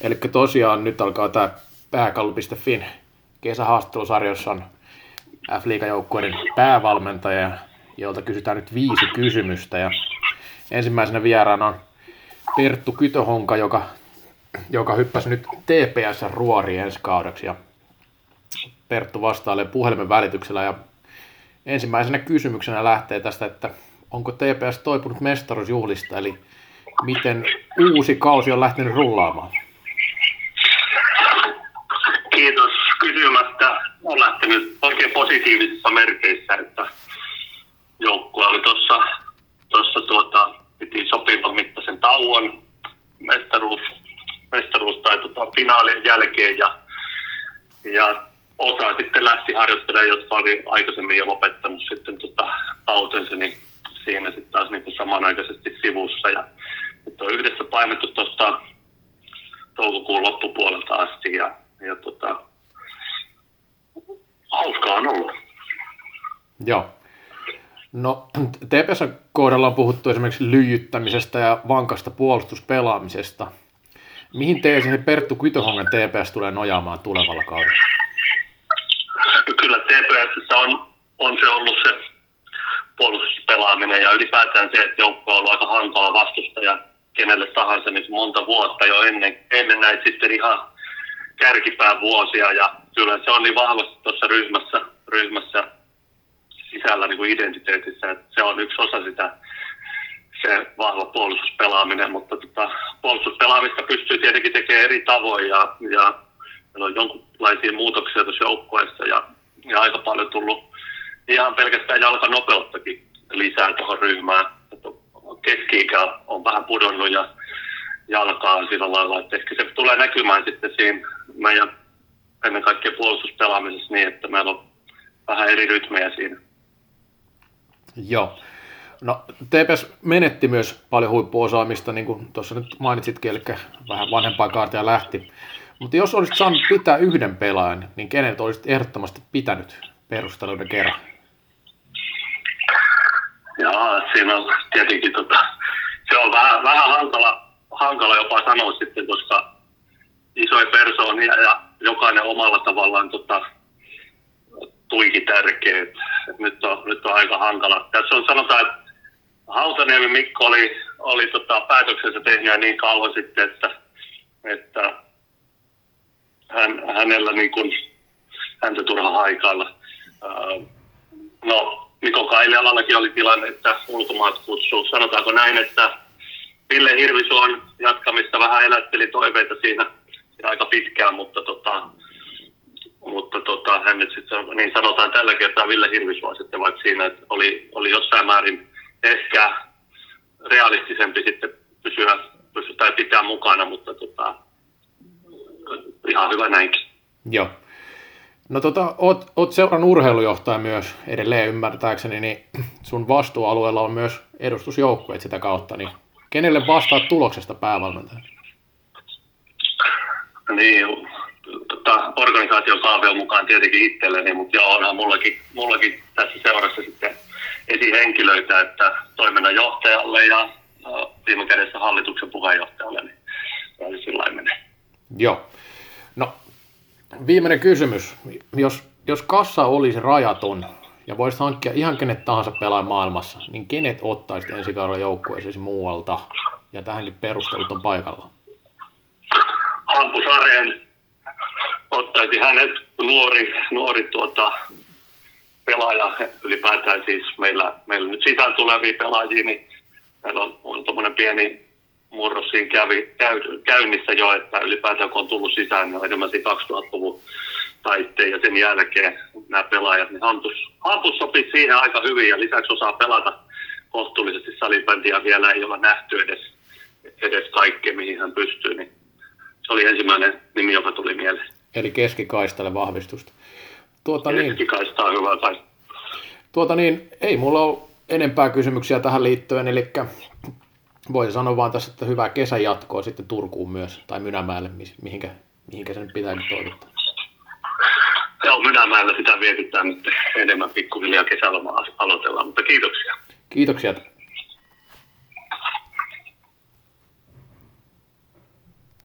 Eli tosiaan nyt alkaa tämä pääkallu.fin kesähaastattelusarjossa on f joukkueiden päävalmentaja, jolta kysytään nyt viisi kysymystä. Ja ensimmäisenä vieraana on Perttu Kytöhonka, joka, joka hyppäsi nyt TPS-ruoriin ensi kaudeksi. Ja Perttu vastailee puhelimen välityksellä ja ensimmäisenä kysymyksenä lähtee tästä, että onko TPS toipunut mestaruusjuhlista, eli miten uusi kausi on lähtenyt rullaamaan? Kiitos kysymästä. On lähtenyt oikein positiivisissa merkeissä, että joukkue oli tuossa, tuossa tuota, piti sopivan mittaisen tauon mestaruus, mestaruus tai tuota, finaalien jälkeen ja, ja osa sitten lähti harjoittelemaan, jotka oli aikaisemmin jo lopettanut sitten tota autensa, niin siinä sitten taas niin samanaikaisesti sivussa. Ja nyt on yhdessä painettu tuosta toukokuun loppupuolelta asti ja, ja tota, hauskaa on ollut. Joo. No, TPS kohdalla on puhuttu esimerkiksi lyijyttämisestä ja vankasta puolustuspelaamisesta. Mihin teesi Perttu Kytöhongen TPS tulee nojaamaan tulevalla kaudella? kyllä TPS on, on se ollut se puolustuspelaaminen ja ylipäätään se, että joukko on ollut aika hankala vastustaja kenelle tahansa niin monta vuotta jo ennen, ennen näitä sitten ihan kärkipään vuosia ja kyllä se on niin vahvasti tuossa ryhmässä, ryhmässä sisällä niin kuin identiteetissä, että se on yksi osa sitä se vahva puolustuspelaaminen, mutta tota, puolustuspelaamista pystyy tietenkin tekemään eri tavoin ja, ja meillä on jonkinlaisia muutoksia tuossa joukkueessa ja ja aika paljon tullut ihan pelkästään jalkanopeuttakin lisää tuohon ryhmään. keski on vähän pudonnut ja jalkaa sillä lailla, että ehkä se tulee näkymään sitten siinä meidän ennen kaikkea puolustuspelaamisessa niin, että meillä on vähän eri rytmejä siinä. Joo. No TPS menetti myös paljon huippuosaamista, niin kuin tuossa nyt mainitsitkin, eli vähän vanhempaa kaartia lähti. Mutta jos olisit saanut pitää yhden pelaajan, niin kenet olisit ehdottomasti pitänyt perusteluiden kerran? Joo, siinä on tietenkin tota, se on vähän, vähän hankala, hankala jopa sanoa sitten, koska isoja persoonia ja jokainen omalla tavallaan tota, tuiki tärkeä. nyt, on, nyt on aika hankala. Tässä on sanotaan, että Hautaniemi Mikko oli, oli tota, päätöksensä tehnyt niin kauan sitten, että, että hän, hänellä niin kuin, häntä turha haikailla. No, Niko Kailialallakin oli tilanne, että ulkomaat kutsuu. Sanotaanko näin, että Ville Hirvisuon jatkamista vähän elätteli toiveita siinä, siinä aika pitkään, mutta, tota, mutta tota, hän nyt sitten, niin sanotaan tällä kertaa Ville Hirvisuo sitten vaikka siinä, että oli, oli jossain määrin ehkä realistisempi sitten pysyä, pysyä tai pitää mukana, mutta tota, ihan hyvä näinkin. Joo. No tota, oot, oot seuran urheilujohtaja myös edelleen ymmärtääkseni, niin sun vastuualueella on myös edustusjoukkueet sitä kautta, niin kenelle vastaat tuloksesta päävalmentaja? Niin, tota, organisaation kaavio mukaan tietenkin itselleni, mutta joo, onhan mullakin, mullakin tässä seurassa sitten esihenkilöitä, että toiminnanjohtajalle ja viime kädessä hallituksen puheenjohtajalle, niin sillä menee. Joo. No, viimeinen kysymys. Jos, jos kassa olisi rajaton ja voisit hankkia ihan kenet tahansa pelaajan maailmassa, niin kenet ottaisit ensi kaudella joukkueesi muualta? Ja tähänkin perustelut on paikalla. Hampus Areen ottaisi hänet nuori, nuori tuota, pelaaja, ylipäätään siis meillä, meillä nyt sisään tulevia pelaajia, niin meillä on, on tuommoinen pieni murros siinä kävi, käy, käynnissä jo, että ylipäätään kun on tullut sisään, niin on enemmän 2000-luvun taitteen ja sen jälkeen nämä pelaajat, niin Hampus, Hampus sopii siihen aika hyvin ja lisäksi osaa pelata kohtuullisesti salibändiä vielä ei olla nähty edes, edes kaikkea, mihin hän pystyy, niin se oli ensimmäinen nimi, joka tuli mieleen. Eli keskikaistalle vahvistusta. Tuota niin, Keskikaista on hyvä kai. Tuota niin, ei mulla ole enempää kysymyksiä tähän liittyen, eli voisi sanoa vaan tässä, että hyvää kesän jatkoa sitten Turkuun myös, tai Mynämäelle, mihinkä, mihinkä se nyt pitääkin toivottaa. Joo, Mynämäellä sitä vietetään nyt enemmän pikkuhiljaa kesälomaa aloitellaan, mutta kiitoksia. Kiitoksia.